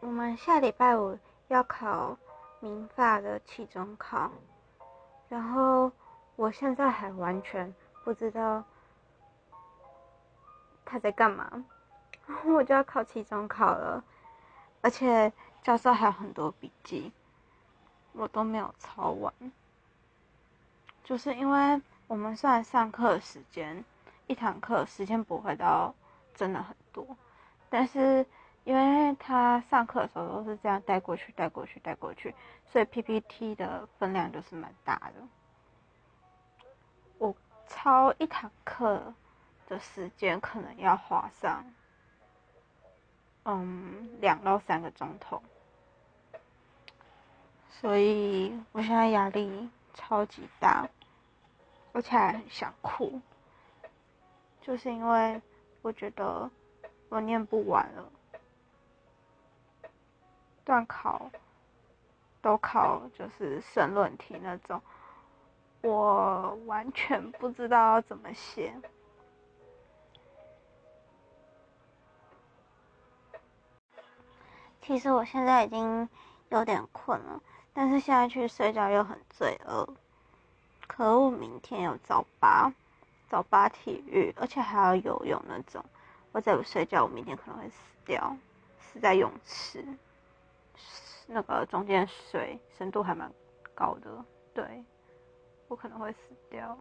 我们下礼拜五要考民法的期中考，然后我现在还完全不知道他在干嘛，我就要考期中考了，而且教授还有很多笔记，我都没有抄完，就是因为我们虽然上课时间，一堂课时间不会到真的很多，但是。因为他上课的时候都是这样带过去、带过去、带过去，所以 PPT 的分量就是蛮大的。我抄一堂课的时间可能要花上，嗯，两到三个钟头，所以我现在压力超级大，而且还很想哭，就是因为我觉得我念不完了。段考都考就是申论题那种，我完全不知道要怎么写。其实我现在已经有点困了，但是现在去睡觉又很罪恶。可恶，明天有早八，早八体育，而且还要游泳那种。我再不睡觉，我明天可能会死掉，死在泳池。那个中间水深度还蛮高的，对我可能会死掉。